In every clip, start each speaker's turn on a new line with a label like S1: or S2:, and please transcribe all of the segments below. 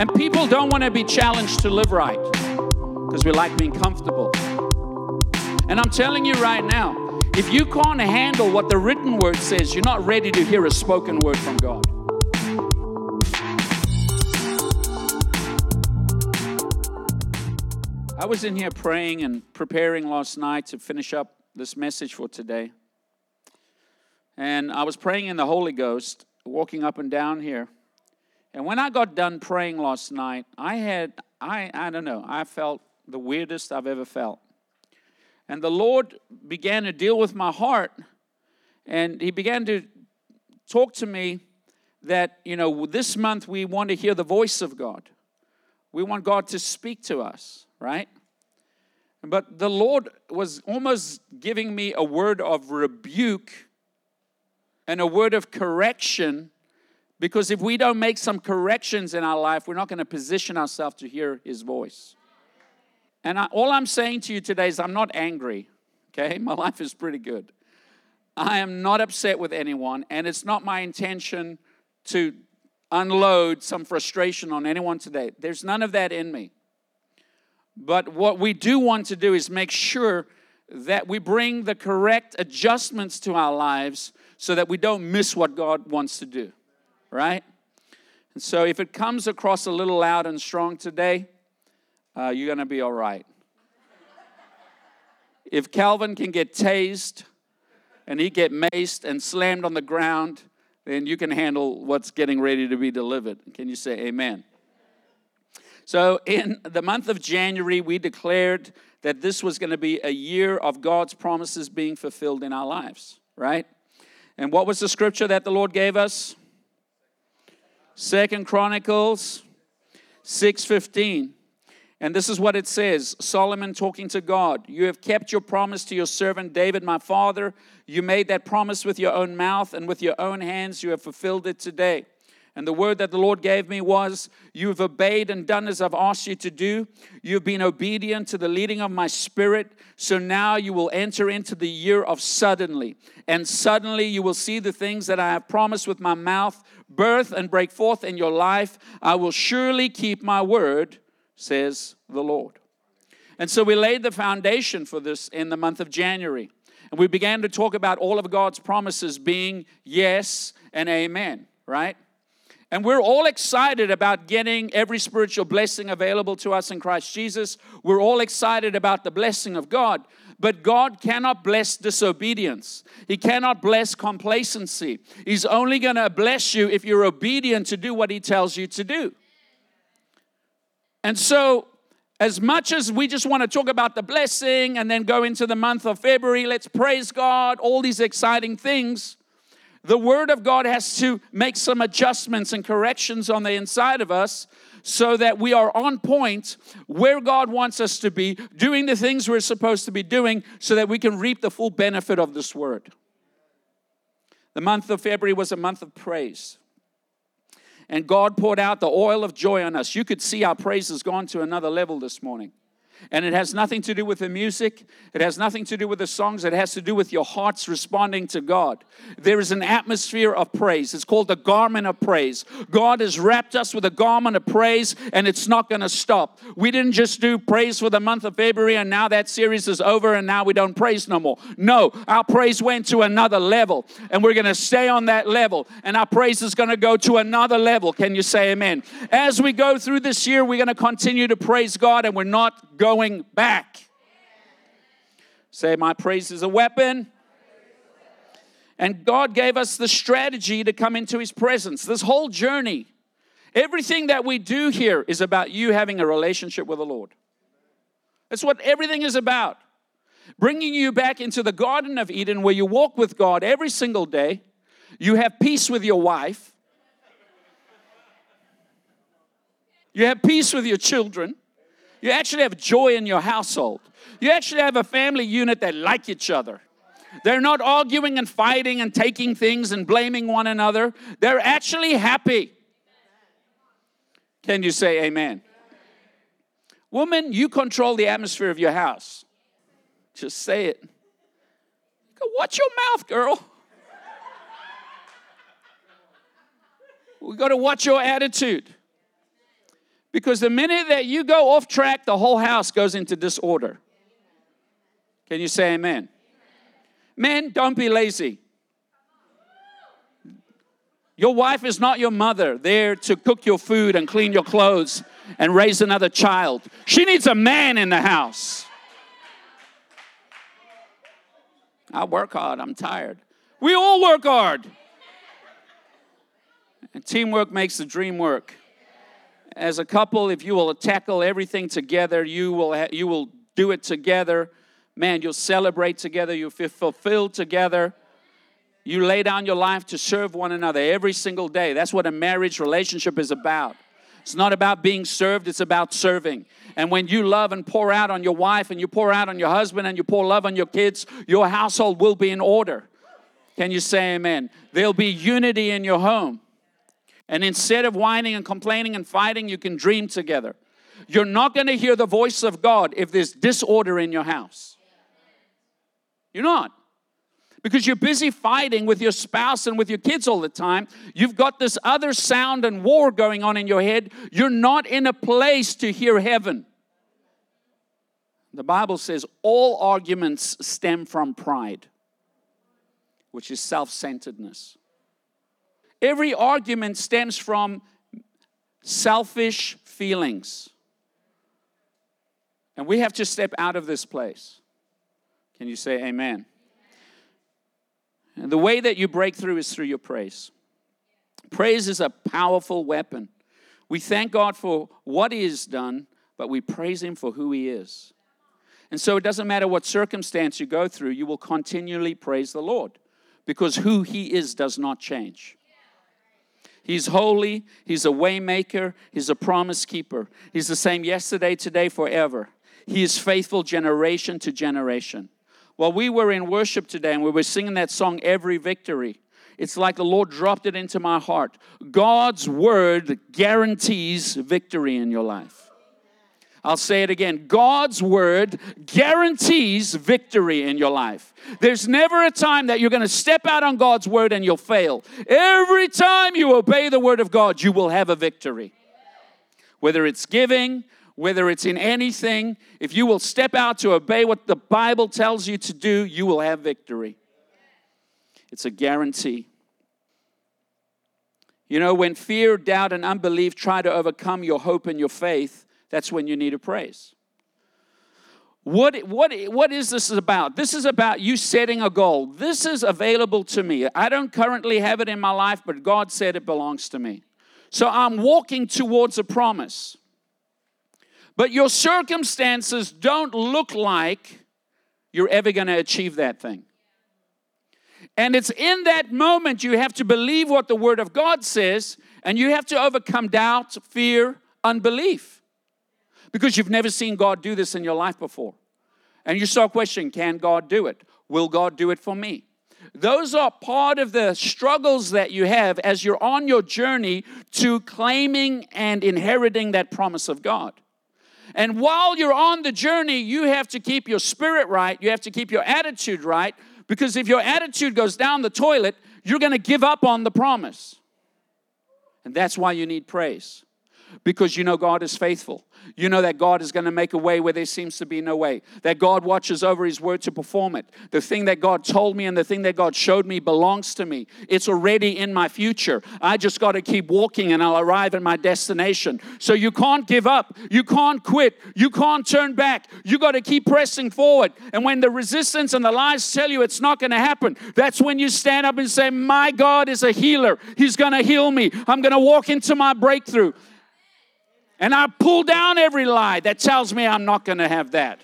S1: And people don't want to be challenged to live right because we like being comfortable. And I'm telling you right now, if you can't handle what the written word says, you're not ready to hear a spoken word from God. I was in here praying and preparing last night to finish up this message for today. And I was praying in the Holy Ghost, walking up and down here. And when I got done praying last night, I had, I, I don't know, I felt the weirdest I've ever felt. And the Lord began to deal with my heart, and He began to talk to me that, you know, this month we want to hear the voice of God. We want God to speak to us right? But the Lord was almost giving me a word of rebuke and a word of correction because if we don't make some corrections in our life, we're not going to position ourselves to hear His voice. And I, all I'm saying to you today is I'm not angry, okay? My life is pretty good. I am not upset with anyone, and it's not my intention to unload some frustration on anyone today. There's none of that in me. But what we do want to do is make sure that we bring the correct adjustments to our lives so that we don't miss what God wants to do, right? And so if it comes across a little loud and strong today, uh, you're going to be all right. If Calvin can get tased and he get maced and slammed on the ground, then you can handle what's getting ready to be delivered. Can you say amen? So, in the month of January, we declared that this was going to be a year of God's promises being fulfilled in our lives, right? And what was the scripture that the Lord gave us? Second Chronicles 6:15. And this is what it says Solomon talking to God. You have kept your promise to your servant David, my father. You made that promise with your own mouth, and with your own hands you have fulfilled it today. And the word that the Lord gave me was, You have obeyed and done as I've asked you to do. You've been obedient to the leading of my spirit. So now you will enter into the year of suddenly. And suddenly you will see the things that I have promised with my mouth birth and break forth in your life. I will surely keep my word, says the Lord. And so we laid the foundation for this in the month of January. And we began to talk about all of God's promises being yes and amen, right? And we're all excited about getting every spiritual blessing available to us in Christ Jesus. We're all excited about the blessing of God. But God cannot bless disobedience. He cannot bless complacency. He's only going to bless you if you're obedient to do what He tells you to do. And so, as much as we just want to talk about the blessing and then go into the month of February, let's praise God, all these exciting things the Word of God has to make some adjustments and corrections on the inside of us so that we are on point where God wants us to be, doing the things we're supposed to be doing, so that we can reap the full benefit of this Word. The month of February was a month of praise. And God poured out the oil of joy on us. You could see our praise has gone to another level this morning. And it has nothing to do with the music, it has nothing to do with the songs, it has to do with your hearts responding to God. There is an atmosphere of praise. It's called the garment of praise. God has wrapped us with a garment of praise, and it's not going to stop. We didn't just do praise for the month of February, and now that series is over, and now we don't praise no more. No, our praise went to another level, and we're going to stay on that level, and our praise is going to go to another level. Can you say amen? As we go through this year, we're going to continue to praise God, and we're not going going back. Say, My praise is a weapon. And God gave us the strategy to come into His presence. This whole journey, everything that we do here is about you having a relationship with the Lord. That's what everything is about. Bringing you back into the Garden of Eden where you walk with God every single day. You have peace with your wife. You have peace with your children. You actually have joy in your household. You actually have a family unit that like each other. They're not arguing and fighting and taking things and blaming one another. They're actually happy. Can you say amen? Woman, you control the atmosphere of your house. Just say it. Watch your mouth, girl. We got to watch your attitude. Because the minute that you go off track, the whole house goes into disorder. Can you say amen? Men, don't be lazy. Your wife is not your mother there to cook your food and clean your clothes and raise another child. She needs a man in the house. I work hard, I'm tired. We all work hard. And teamwork makes the dream work. As a couple, if you will tackle everything together, you will, ha- you will do it together. Man, you'll celebrate together, you'll feel fulfilled together. You lay down your life to serve one another every single day. That's what a marriage relationship is about. It's not about being served, it's about serving. And when you love and pour out on your wife and you pour out on your husband and you pour love on your kids, your household will be in order. Can you say amen? There'll be unity in your home. And instead of whining and complaining and fighting, you can dream together. You're not going to hear the voice of God if there's disorder in your house. You're not because you're busy fighting with your spouse and with your kids all the time. You've got this other sound and war going on in your head. You're not in a place to hear heaven. The Bible says all arguments stem from pride, which is self centeredness. Every argument stems from selfish feelings. And we have to step out of this place. Can you say amen? And the way that you break through is through your praise. Praise is a powerful weapon. We thank God for what He has done, but we praise Him for who He is. And so it doesn't matter what circumstance you go through, you will continually praise the Lord because who He is does not change. He's holy, He's a waymaker, He's a promise keeper. He's the same yesterday, today, forever. He is faithful generation to generation. While we were in worship today and we were singing that song, Every Victory, it's like the Lord dropped it into my heart. God's word guarantees victory in your life. I'll say it again. God's word guarantees victory in your life. There's never a time that you're going to step out on God's word and you'll fail. Every time you obey the word of God, you will have a victory. Whether it's giving, whether it's in anything, if you will step out to obey what the Bible tells you to do, you will have victory. It's a guarantee. You know, when fear, doubt, and unbelief try to overcome your hope and your faith, that's when you need a praise. What, what, what is this about? This is about you setting a goal. This is available to me. I don't currently have it in my life, but God said it belongs to me. So I'm walking towards a promise. But your circumstances don't look like you're ever going to achieve that thing. And it's in that moment you have to believe what the Word of God says, and you have to overcome doubt, fear, unbelief. Because you've never seen God do this in your life before. And you start questioning can God do it? Will God do it for me? Those are part of the struggles that you have as you're on your journey to claiming and inheriting that promise of God. And while you're on the journey, you have to keep your spirit right. You have to keep your attitude right. Because if your attitude goes down the toilet, you're going to give up on the promise. And that's why you need praise because you know God is faithful. You know that God is going to make a way where there seems to be no way. That God watches over His word to perform it. The thing that God told me and the thing that God showed me belongs to me. It's already in my future. I just got to keep walking and I'll arrive at my destination. So you can't give up. You can't quit. You can't turn back. You got to keep pressing forward. And when the resistance and the lies tell you it's not going to happen, that's when you stand up and say, My God is a healer. He's going to heal me. I'm going to walk into my breakthrough. And I pull down every lie that tells me I'm not going to have that.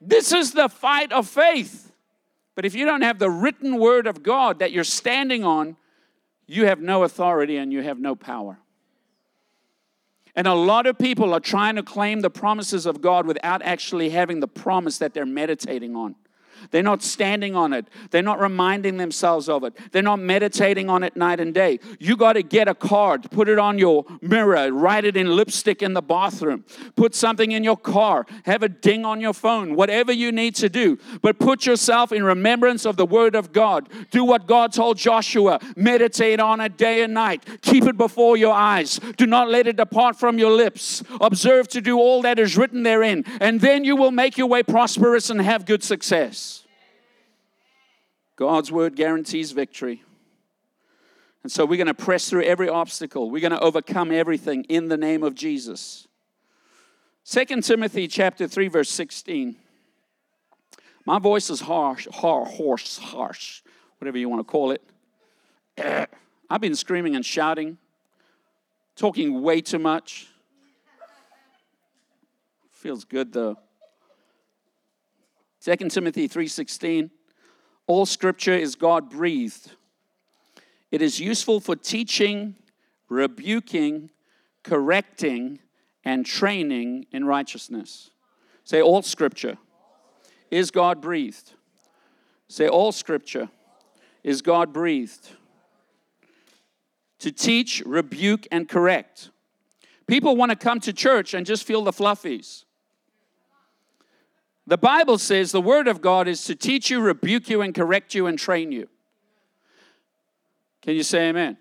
S1: This is the fight of faith. But if you don't have the written word of God that you're standing on, you have no authority and you have no power. And a lot of people are trying to claim the promises of God without actually having the promise that they're meditating on. They're not standing on it. They're not reminding themselves of it. They're not meditating on it night and day. You got to get a card, put it on your mirror, write it in lipstick in the bathroom, put something in your car, have a ding on your phone, whatever you need to do. But put yourself in remembrance of the Word of God. Do what God told Joshua meditate on it day and night. Keep it before your eyes. Do not let it depart from your lips. Observe to do all that is written therein, and then you will make your way prosperous and have good success. God's word guarantees victory. And so we're going to press through every obstacle. We're going to overcome everything in the name of Jesus. 2 Timothy chapter 3 verse 16. My voice is harsh, harsh, hoarse, harsh, whatever you want to call it. I've been screaming and shouting, talking way too much. Feels good though. 2 Timothy 3:16 All scripture is God breathed. It is useful for teaching, rebuking, correcting, and training in righteousness. Say all scripture is God breathed. Say all scripture is God breathed. To teach, rebuke, and correct. People want to come to church and just feel the fluffies. The Bible says the Word of God is to teach you, rebuke you, and correct you and train you. Can you say amen?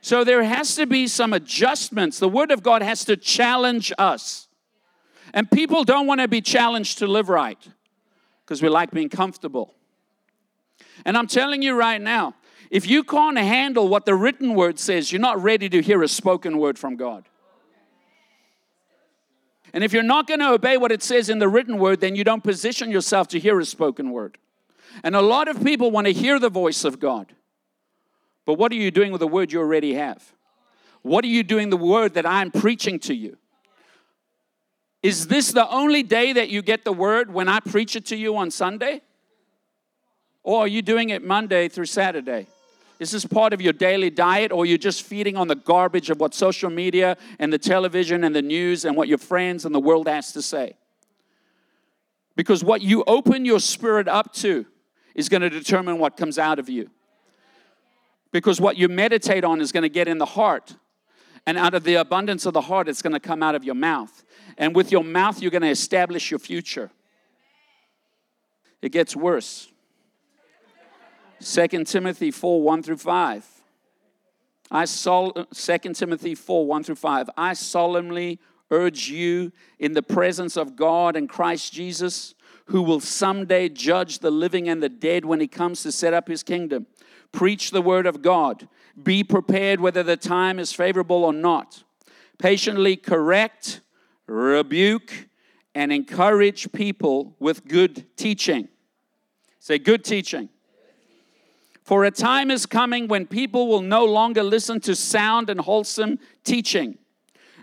S1: So there has to be some adjustments. The Word of God has to challenge us. And people don't want to be challenged to live right because we like being comfortable. And I'm telling you right now, if you can't handle what the written word says, you're not ready to hear a spoken word from God. And if you're not going to obey what it says in the written word, then you don't position yourself to hear a spoken word. And a lot of people want to hear the voice of God. But what are you doing with the word you already have? What are you doing the word that I'm preaching to you? Is this the only day that you get the word when I preach it to you on Sunday? Or are you doing it Monday through Saturday? Is this part of your daily diet, or you're just feeding on the garbage of what social media and the television and the news and what your friends and the world has to say? Because what you open your spirit up to is going to determine what comes out of you. Because what you meditate on is going to get in the heart. And out of the abundance of the heart, it's going to come out of your mouth. And with your mouth, you're going to establish your future. It gets worse. 2 Timothy 4 1 through 5. I sol- uh, 2 Timothy 4 1 through 5. I solemnly urge you in the presence of God and Christ Jesus, who will someday judge the living and the dead when he comes to set up his kingdom. Preach the word of God. Be prepared whether the time is favorable or not. Patiently correct, rebuke, and encourage people with good teaching. Say, good teaching. For a time is coming when people will no longer listen to sound and wholesome teaching.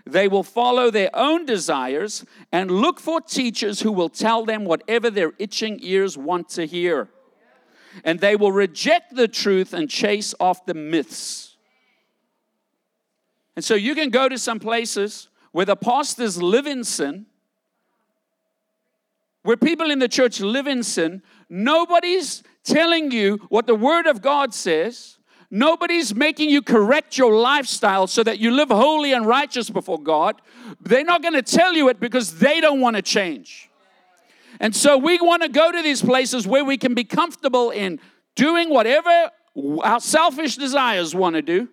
S1: They will follow their own desires and look for teachers who will tell them whatever their itching ears want to hear. And they will reject the truth and chase off the myths. And so you can go to some places where the pastors live in sin, where people in the church live in sin. Nobody's telling you what the Word of God says. Nobody's making you correct your lifestyle so that you live holy and righteous before God. They're not going to tell you it because they don't want to change. And so we want to go to these places where we can be comfortable in doing whatever our selfish desires want to do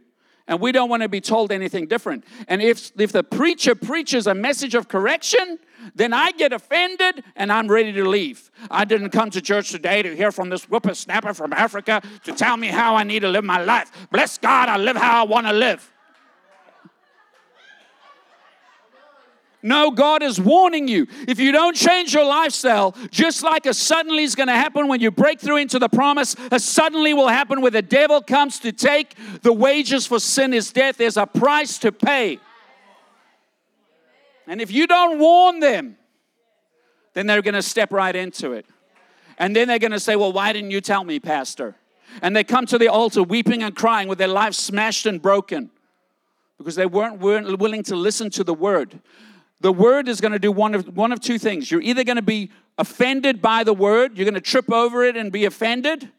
S1: and we don't want to be told anything different. And if, if the preacher preaches a message of correction, then I get offended and I'm ready to leave. I didn't come to church today to hear from this whippersnapper from Africa to tell me how I need to live my life. Bless God, I live how I want to live. No, God is warning you. If you don't change your lifestyle, just like a suddenly is going to happen when you break through into the promise, a suddenly will happen where the devil comes to take the wages for sin is death. There's a price to pay. And if you don't warn them, then they're going to step right into it. And then they're going to say, Well, why didn't you tell me, Pastor? And they come to the altar weeping and crying with their lives smashed and broken because they weren't willing to listen to the word. the word is going to do one of one of two things. You're either going to be offended by the word, you're going to trip over it and be offended,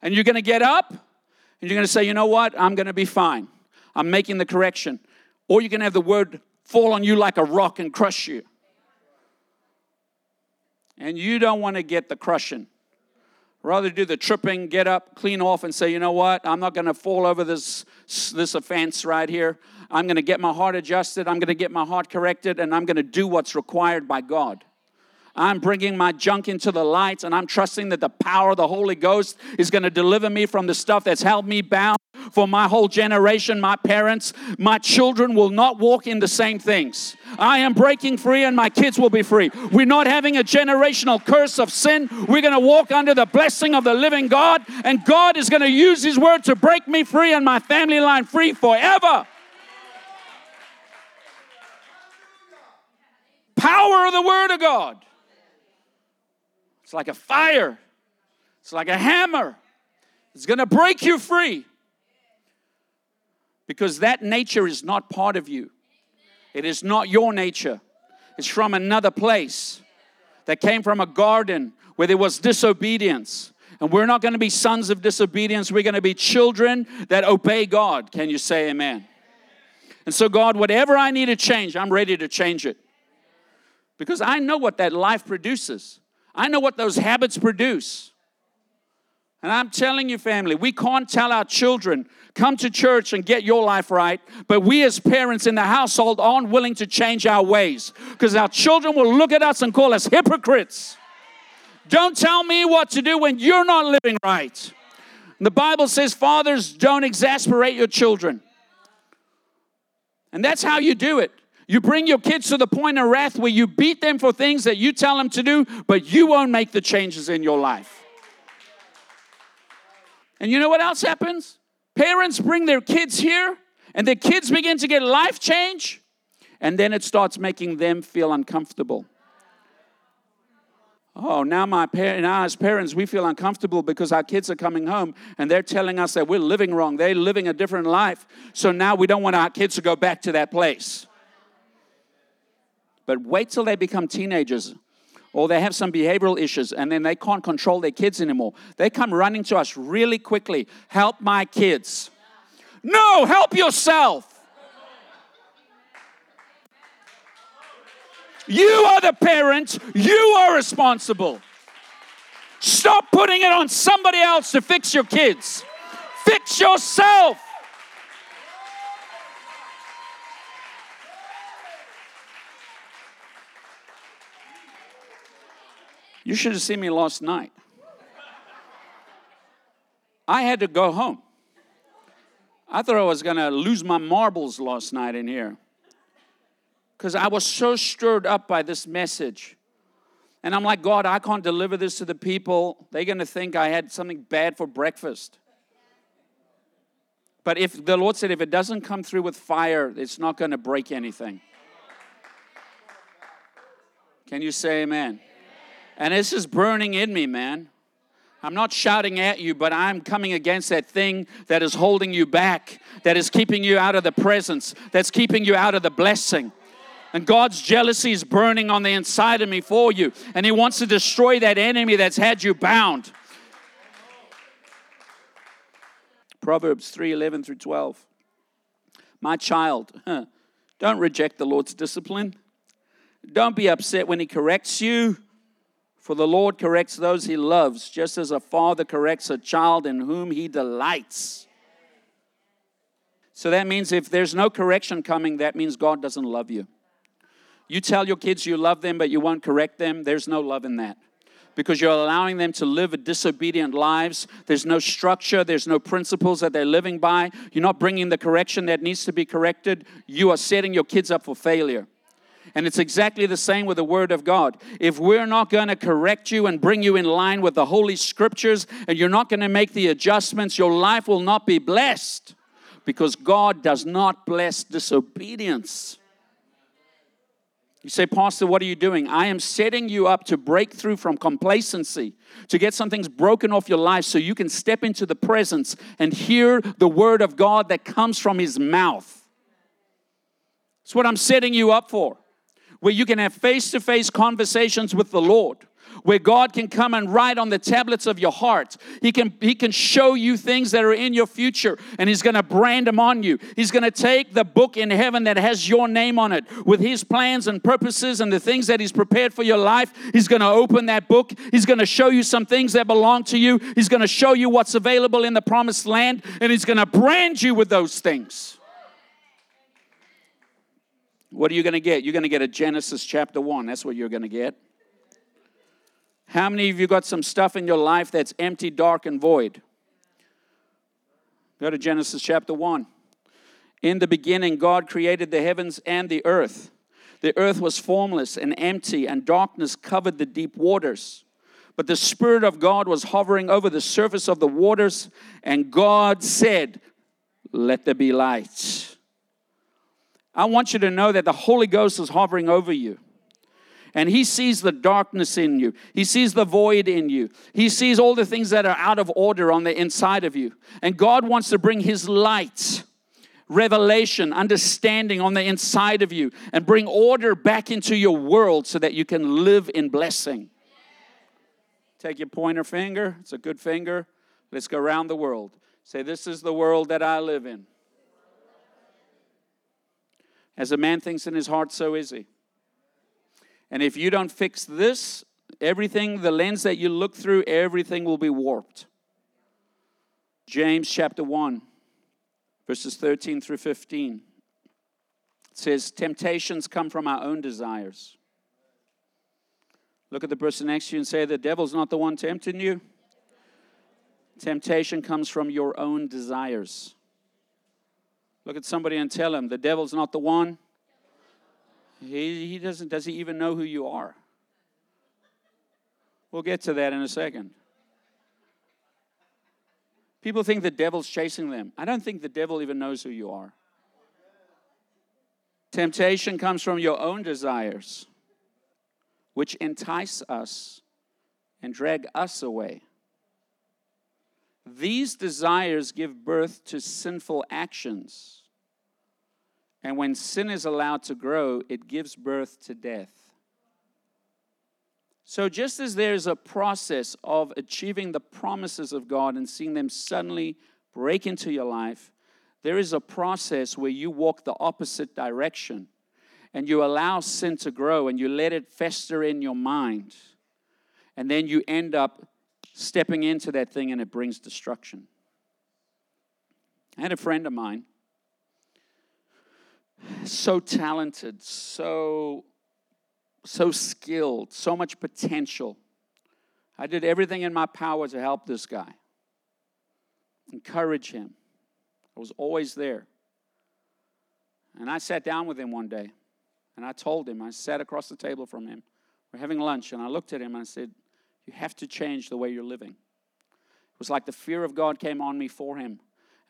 S1: and you're going to get up and you're going to say, "You know what? I'm going to be fine. I'm making the correction." Or you're going to have the word fall on you like a rock and crush you. And you don't want to get the crushing. Rather do the tripping, get up, clean off, and say, you know what? I'm not going to fall over this, this offense right here. I'm going to get my heart adjusted. I'm going to get my heart corrected, and I'm going to do what's required by God. I'm bringing my junk into the light, and I'm trusting that the power of the Holy Ghost is going to deliver me from the stuff that's held me bound for my whole generation, my parents, my children will not walk in the same things. I am breaking free and my kids will be free. We're not having a generational curse of sin. We're going to walk under the blessing of the living God, and God is going to use His word to break me free and my family line free forever. Power of the Word of God. It's like a fire, it's like a hammer. It's going to break you free because that nature is not part of you. It is not your nature. It's from another place that came from a garden where there was disobedience. And we're not going to be sons of disobedience. We're going to be children that obey God. Can you say amen? And so, God, whatever I need to change, I'm ready to change it. Because I know what that life produces, I know what those habits produce. And I'm telling you, family, we can't tell our children, come to church and get your life right, but we as parents in the household aren't willing to change our ways because our children will look at us and call us hypocrites. Don't tell me what to do when you're not living right. The Bible says, Fathers, don't exasperate your children. And that's how you do it. You bring your kids to the point of wrath where you beat them for things that you tell them to do, but you won't make the changes in your life. And you know what else happens? Parents bring their kids here, and their kids begin to get life change, and then it starts making them feel uncomfortable. Oh, now my par- now as parents, we feel uncomfortable because our kids are coming home and they're telling us that we're living wrong. They're living a different life. So now we don't want our kids to go back to that place. But wait till they become teenagers or they have some behavioral issues and then they can't control their kids anymore. They come running to us really quickly help my kids. No, help yourself. You are the parent, you are responsible. Stop putting it on somebody else to fix your kids. Fix yourself. You should have seen me last night. I had to go home. I thought I was going to lose my marbles last night in here because I was so stirred up by this message. And I'm like, God, I can't deliver this to the people. They're going to think I had something bad for breakfast. But if the Lord said, if it doesn't come through with fire, it's not going to break anything. Can you say amen? And this is burning in me, man. I'm not shouting at you, but I'm coming against that thing that is holding you back, that is keeping you out of the presence, that's keeping you out of the blessing. And God's jealousy is burning on the inside of me for you. And He wants to destroy that enemy that's had you bound. Proverbs 3 11 through 12. My child, don't reject the Lord's discipline. Don't be upset when He corrects you for the Lord corrects those he loves, just as a father corrects a child in whom he delights. So that means if there's no correction coming, that means God doesn't love you. You tell your kids you love them, but you won't correct them, there's no love in that. Because you're allowing them to live a disobedient lives. There's no structure, there's no principles that they're living by. You're not bringing the correction that needs to be corrected. You are setting your kids up for failure. And it's exactly the same with the Word of God. If we're not going to correct you and bring you in line with the Holy Scriptures, and you're not going to make the adjustments, your life will not be blessed because God does not bless disobedience. You say, Pastor, what are you doing? I am setting you up to break through from complacency, to get some things broken off your life so you can step into the presence and hear the word of God that comes from his mouth. It's what I'm setting you up for, where you can have face to face conversations with the Lord where God can come and write on the tablets of your heart. He can, he can show you things that are in your future and He's going to brand them on you. He's going to take the book in heaven that has your name on it with His plans and purposes and the things that He's prepared for your life. He's going to open that book. He's going to show you some things that belong to you. He's going to show you what's available in the promised land and He's going to brand you with those things. What are you going to get? You're going to get a Genesis chapter 1. That's what you're going to get. How many of you got some stuff in your life that's empty, dark, and void? Go to Genesis chapter 1. In the beginning, God created the heavens and the earth. The earth was formless and empty, and darkness covered the deep waters. But the Spirit of God was hovering over the surface of the waters, and God said, Let there be light. I want you to know that the Holy Ghost is hovering over you and he sees the darkness in you. He sees the void in you. He sees all the things that are out of order on the inside of you. And God wants to bring his light, revelation, understanding on the inside of you and bring order back into your world so that you can live in blessing. Take your pointer finger, it's a good finger. Let's go around the world. Say, This is the world that I live in. As a man thinks in his heart, so is he. And if you don't fix this, everything, the lens that you look through, everything will be warped. James chapter 1, verses 13 through 15. It says, Temptations come from our own desires. Look at the person next to you and say, The devil's not the one tempting you. Temptation comes from your own desires. Look at somebody and tell him, The devil's not the one he, he doesn't, does he even know who you are? We'll get to that in a second. People think the devil's chasing them. I don't think the devil even knows who you are. Temptation comes from your own desires, which entice us and drag us away. These desires give birth to sinful actions and when sin is allowed to grow, it gives birth to death. So, just as there's a process of achieving the promises of God and seeing them suddenly break into your life, there is a process where you walk the opposite direction and you allow sin to grow and you let it fester in your mind. And then you end up stepping into that thing and it brings destruction. I had a friend of mine so talented, so so skilled, so much potential. I did everything in my power to help this guy. Encourage him. I was always there. And I sat down with him one day and I told him, I sat across the table from him. We're having lunch and I looked at him and I said, You have to change the way you're living. It was like the fear of God came on me for him.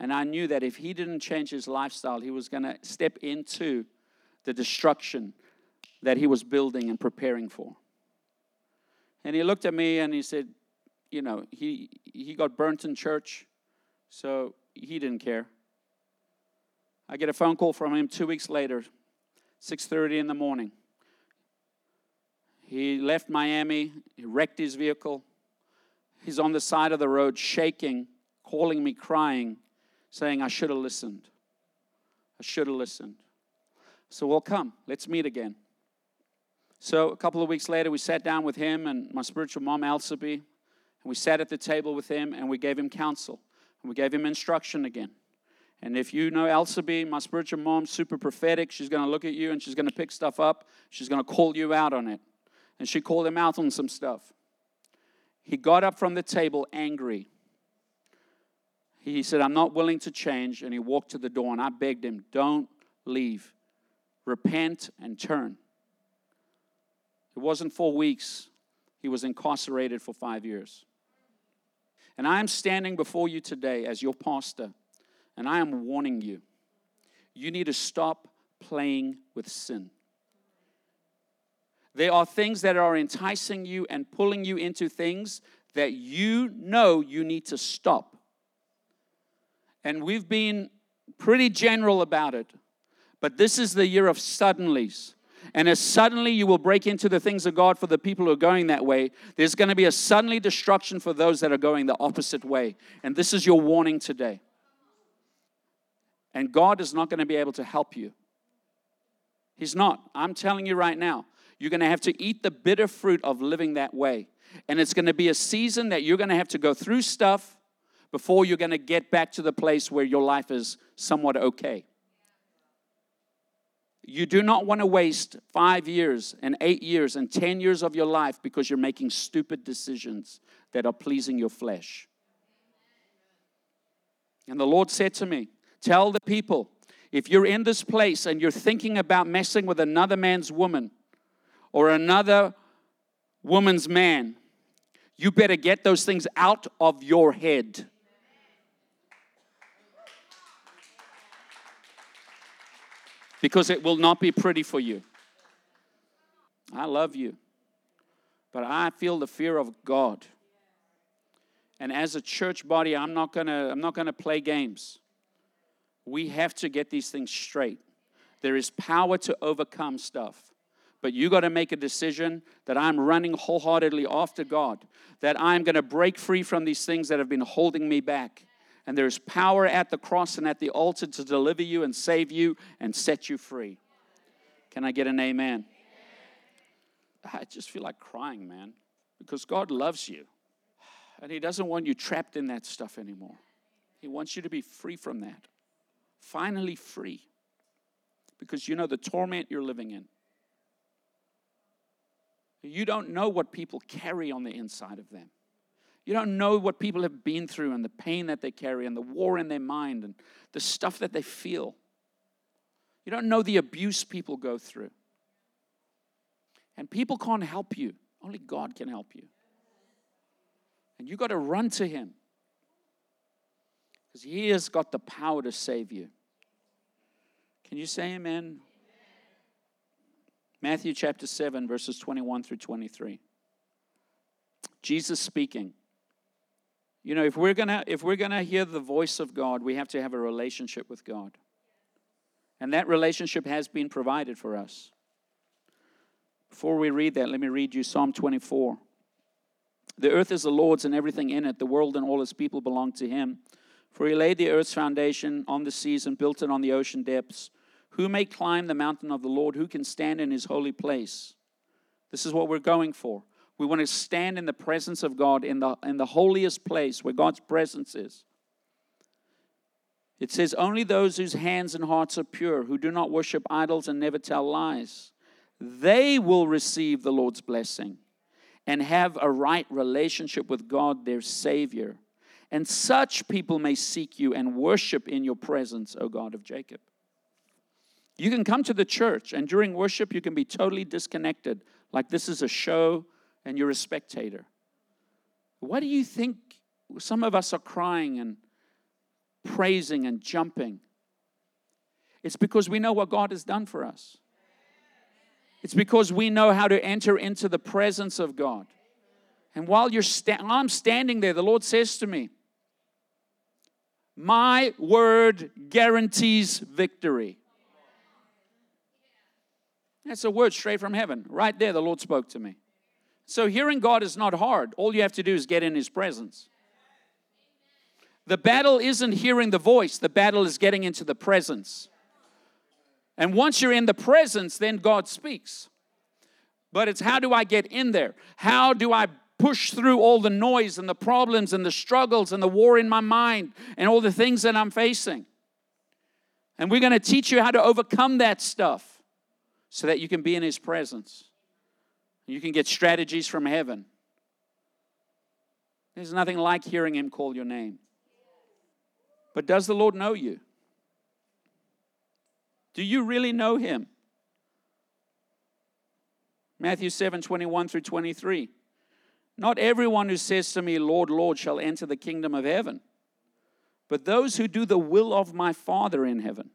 S1: And I knew that if he didn't change his lifestyle, he was going to step into the destruction that he was building and preparing for. And he looked at me and he said, You know, he, he got burnt in church, so he didn't care. I get a phone call from him two weeks later, 6:30 in the morning. He left Miami, he wrecked his vehicle. He's on the side of the road shaking, calling me crying saying, I should have listened. I should have listened. So, well, come, let's meet again. So, a couple of weeks later, we sat down with him and my spiritual mom, Alsaby, and we sat at the table with him and we gave him counsel and we gave him instruction again. And if you know Alsaby, my spiritual mom, super prophetic, she's going to look at you and she's going to pick stuff up. She's going to call you out on it. And she called him out on some stuff. He got up from the table angry he said, I'm not willing to change. And he walked to the door, and I begged him, Don't leave. Repent and turn. It wasn't four weeks, he was incarcerated for five years. And I am standing before you today as your pastor, and I am warning you you need to stop playing with sin. There are things that are enticing you and pulling you into things that you know you need to stop and we've been pretty general about it. But this is the year of suddenlies. And as suddenly you will break into the things of God for the people who are going that way, there's going to be a suddenly destruction for those that are going the opposite way. And this is your warning today. And God is not going to be able to help you. He's not. I'm telling you right now, you're going to have to eat the bitter fruit of living that way. And it's going to be a season that you're going to have to go through stuff before you're going to get back to the place where your life is somewhat okay. You do not want to waste five years and eight years and 10 years of your life because you're making stupid decisions that are pleasing your flesh. And the Lord said to me, Tell the people, if you're in this place and you're thinking about messing with another man's woman or another woman's man, you better get those things out of your head. Because it will not be pretty for you. I love you, but I feel the fear of God. And as a church body, I'm not gonna, I'm not gonna play games. We have to get these things straight. There is power to overcome stuff. But you got to make a decision that I'm running wholeheartedly after God, that I'm going to break free from these things that have been holding me back. And there's power at the cross and at the altar to deliver you and save you and set you free. Can I get an amen? I just feel like crying, man, because God loves you. And He doesn't want you trapped in that stuff anymore. He wants you to be free from that. Finally, free. Because you know the torment you're living in. You don't know what people carry on the inside of them. You don't know what people have been through and the pain that they carry and the war in their mind and the stuff that they feel. You don't know the abuse people go through. And people can't help you, only God can help you. And you got to run to Him because He has got the power to save you. Can you say amen? Matthew chapter 7, verses 21 through 23. Jesus speaking. You know, if we're gonna if we're gonna hear the voice of God, we have to have a relationship with God. And that relationship has been provided for us. Before we read that, let me read you Psalm 24. The earth is the Lord's and everything in it, the world and all its people belong to him. For he laid the earth's foundation on the seas and built it on the ocean depths. Who may climb the mountain of the Lord? Who can stand in his holy place? This is what we're going for. We want to stand in the presence of God in the, in the holiest place where God's presence is. It says, Only those whose hands and hearts are pure, who do not worship idols and never tell lies, they will receive the Lord's blessing and have a right relationship with God, their Savior. And such people may seek you and worship in your presence, O God of Jacob. You can come to the church, and during worship, you can be totally disconnected, like this is a show and you're a spectator. Why do you think some of us are crying and praising and jumping? It's because we know what God has done for us. It's because we know how to enter into the presence of God. And while you're sta- I'm standing there, the Lord says to me, My word guarantees victory. That's a word straight from heaven. Right there, the Lord spoke to me. So, hearing God is not hard. All you have to do is get in His presence. The battle isn't hearing the voice, the battle is getting into the presence. And once you're in the presence, then God speaks. But it's how do I get in there? How do I push through all the noise and the problems and the struggles and the war in my mind and all the things that I'm facing? And we're going to teach you how to overcome that stuff so that you can be in His presence. You can get strategies from heaven. There's nothing like hearing Him call your name. But does the Lord know you? Do you really know Him? Matthew 7 21 through 23. Not everyone who says to me, Lord, Lord, shall enter the kingdom of heaven, but those who do the will of my Father in heaven.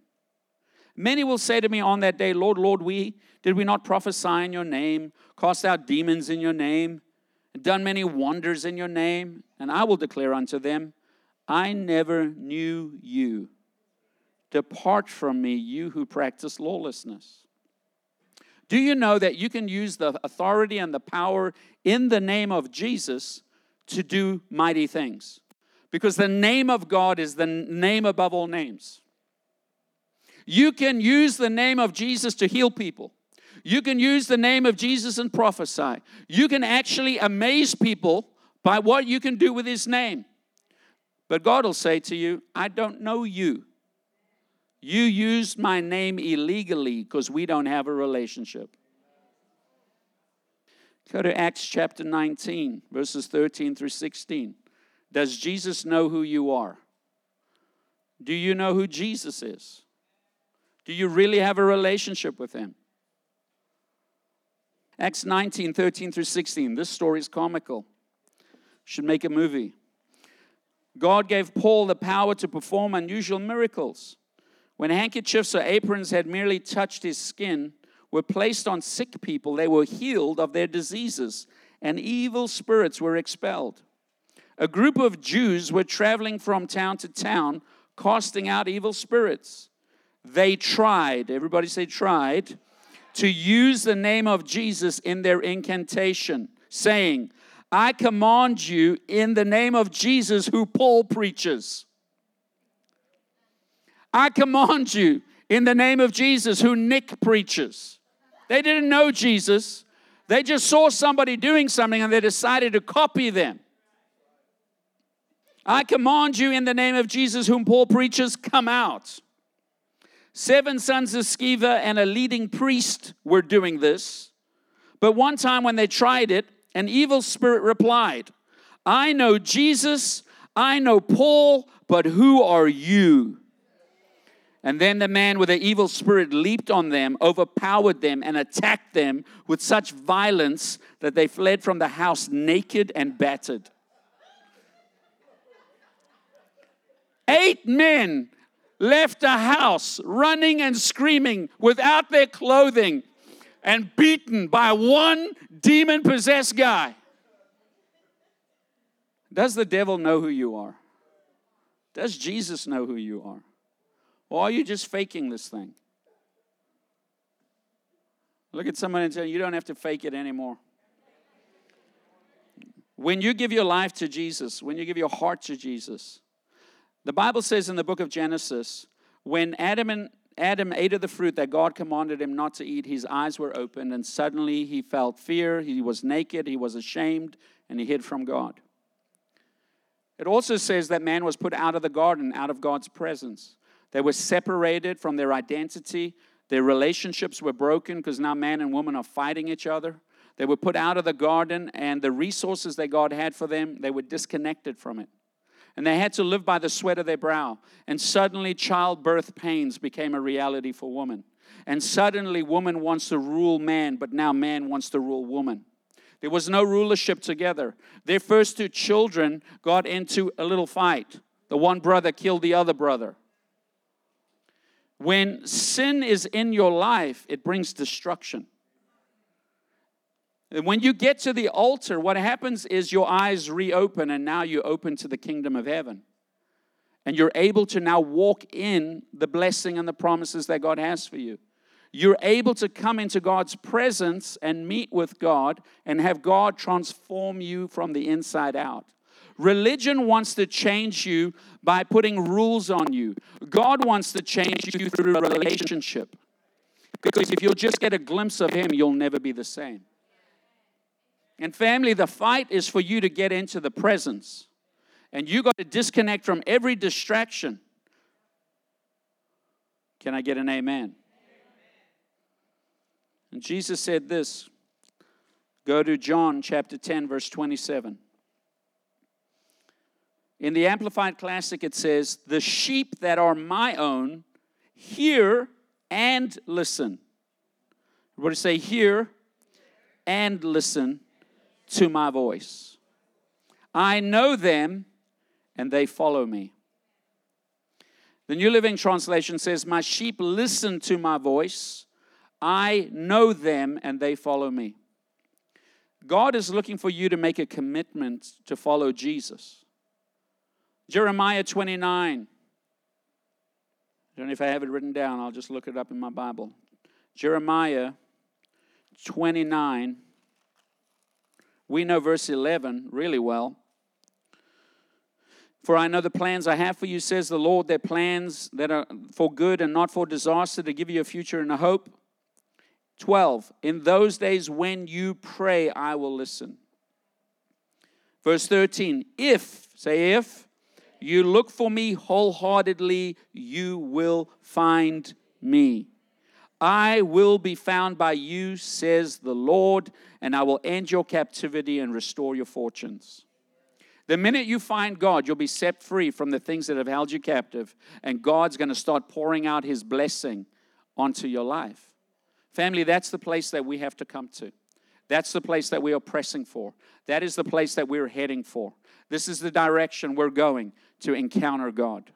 S1: Many will say to me on that day, Lord, Lord, we did we not prophesy in your name, cast out demons in your name, and done many wonders in your name? And I will declare unto them, I never knew you. Depart from me, you who practice lawlessness. Do you know that you can use the authority and the power in the name of Jesus to do mighty things? Because the name of God is the name above all names. You can use the name of Jesus to heal people. You can use the name of Jesus and prophesy. You can actually amaze people by what you can do with his name. But God will say to you, I don't know you. You used my name illegally because we don't have a relationship. Go to Acts chapter 19, verses 13 through 16. Does Jesus know who you are? Do you know who Jesus is? Do you really have a relationship with him? Acts 19, 13 through 16. This story is comical. Should make a movie. God gave Paul the power to perform unusual miracles. When handkerchiefs or aprons had merely touched his skin, were placed on sick people, they were healed of their diseases, and evil spirits were expelled. A group of Jews were traveling from town to town, casting out evil spirits. They tried, everybody say tried, to use the name of Jesus in their incantation, saying, I command you in the name of Jesus, who Paul preaches. I command you in the name of Jesus, who Nick preaches. They didn't know Jesus, they just saw somebody doing something and they decided to copy them. I command you in the name of Jesus, whom Paul preaches, come out. Seven sons of Sceva and a leading priest were doing this. But one time when they tried it, an evil spirit replied, I know Jesus, I know Paul, but who are you? And then the man with the evil spirit leaped on them, overpowered them, and attacked them with such violence that they fled from the house naked and battered. Eight men left a house running and screaming without their clothing and beaten by one demon possessed guy. Does the devil know who you are? Does Jesus know who you are? Or are you just faking this thing? Look at someone and say, You don't have to fake it anymore. When you give your life to Jesus, when you give your heart to Jesus, the Bible says in the book of Genesis, when Adam and Adam ate of the fruit that God commanded him not to eat, his eyes were opened, and suddenly he felt fear. He was naked, he was ashamed, and he hid from God. It also says that man was put out of the garden, out of God's presence. They were separated from their identity. Their relationships were broken because now man and woman are fighting each other. They were put out of the garden, and the resources that God had for them, they were disconnected from it. And they had to live by the sweat of their brow. And suddenly, childbirth pains became a reality for woman. And suddenly, woman wants to rule man, but now man wants to rule woman. There was no rulership together. Their first two children got into a little fight. The one brother killed the other brother. When sin is in your life, it brings destruction. And when you get to the altar, what happens is your eyes reopen, and now you open to the kingdom of heaven. And you're able to now walk in the blessing and the promises that God has for you. You're able to come into God's presence and meet with God and have God transform you from the inside out. Religion wants to change you by putting rules on you. God wants to change you through a relationship. Because if you'll just get a glimpse of Him, you'll never be the same. And family, the fight is for you to get into the presence. And you got to disconnect from every distraction. Can I get an amen? And Jesus said this. Go to John chapter 10, verse 27. In the Amplified Classic, it says, The sheep that are my own hear and listen. Everybody say, Hear and listen to my voice. I know them and they follow me. The New Living Translation says, My sheep listen to my voice. I know them and they follow me. God is looking for you to make a commitment to follow Jesus. Jeremiah 29. don't know if I have it written down. I'll just look it up in my Bible. Jeremiah 29. We know verse 11 really well. For I know the plans I have for you, says the Lord. They're plans that are for good and not for disaster, to give you a future and a hope. 12. In those days when you pray, I will listen. Verse 13. If, say if, you look for me wholeheartedly, you will find me. I will be found by you, says the Lord, and I will end your captivity and restore your fortunes. The minute you find God, you'll be set free from the things that have held you captive, and God's going to start pouring out His blessing onto your life. Family, that's the place that we have to come to. That's the place that we are pressing for. That is the place that we're heading for. This is the direction we're going to encounter God.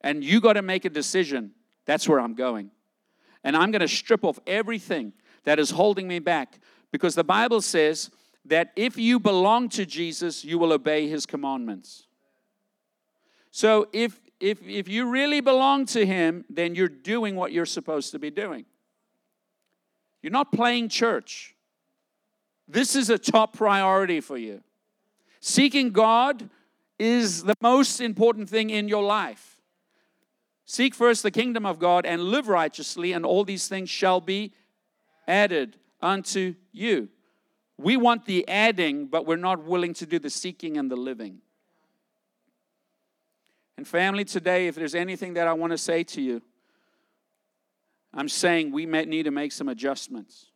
S1: And you got to make a decision. That's where I'm going. And I'm going to strip off everything that is holding me back because the Bible says that if you belong to Jesus, you will obey his commandments. So if if if you really belong to him, then you're doing what you're supposed to be doing. You're not playing church. This is a top priority for you. Seeking God is the most important thing in your life. Seek first the kingdom of God and live righteously, and all these things shall be added unto you. We want the adding, but we're not willing to do the seeking and the living. And, family, today, if there's anything that I want to say to you, I'm saying we may need to make some adjustments.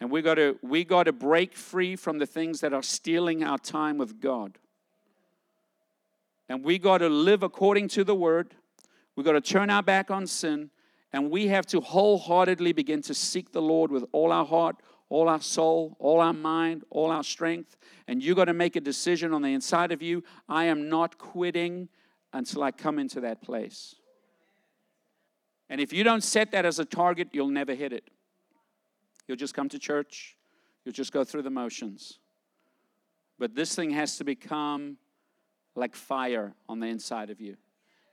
S1: And we got to we got to break free from the things that are stealing our time with God. And we got to live according to the word. We got to turn our back on sin and we have to wholeheartedly begin to seek the Lord with all our heart, all our soul, all our mind, all our strength. And you got to make a decision on the inside of you. I am not quitting until I come into that place. And if you don't set that as a target, you'll never hit it. You'll just come to church, you'll just go through the motions. But this thing has to become like fire on the inside of you.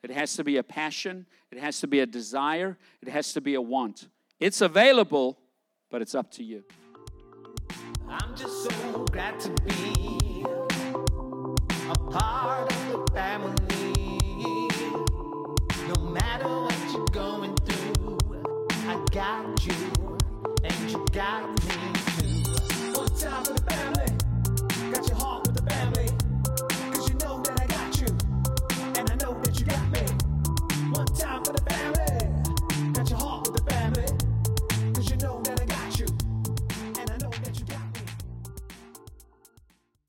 S1: It has to be a passion, it has to be a desire, it has to be a want. It's available, but it's up to you. I'm just so glad to be a part of the family. No matter what you're going through, I got you, and you got me.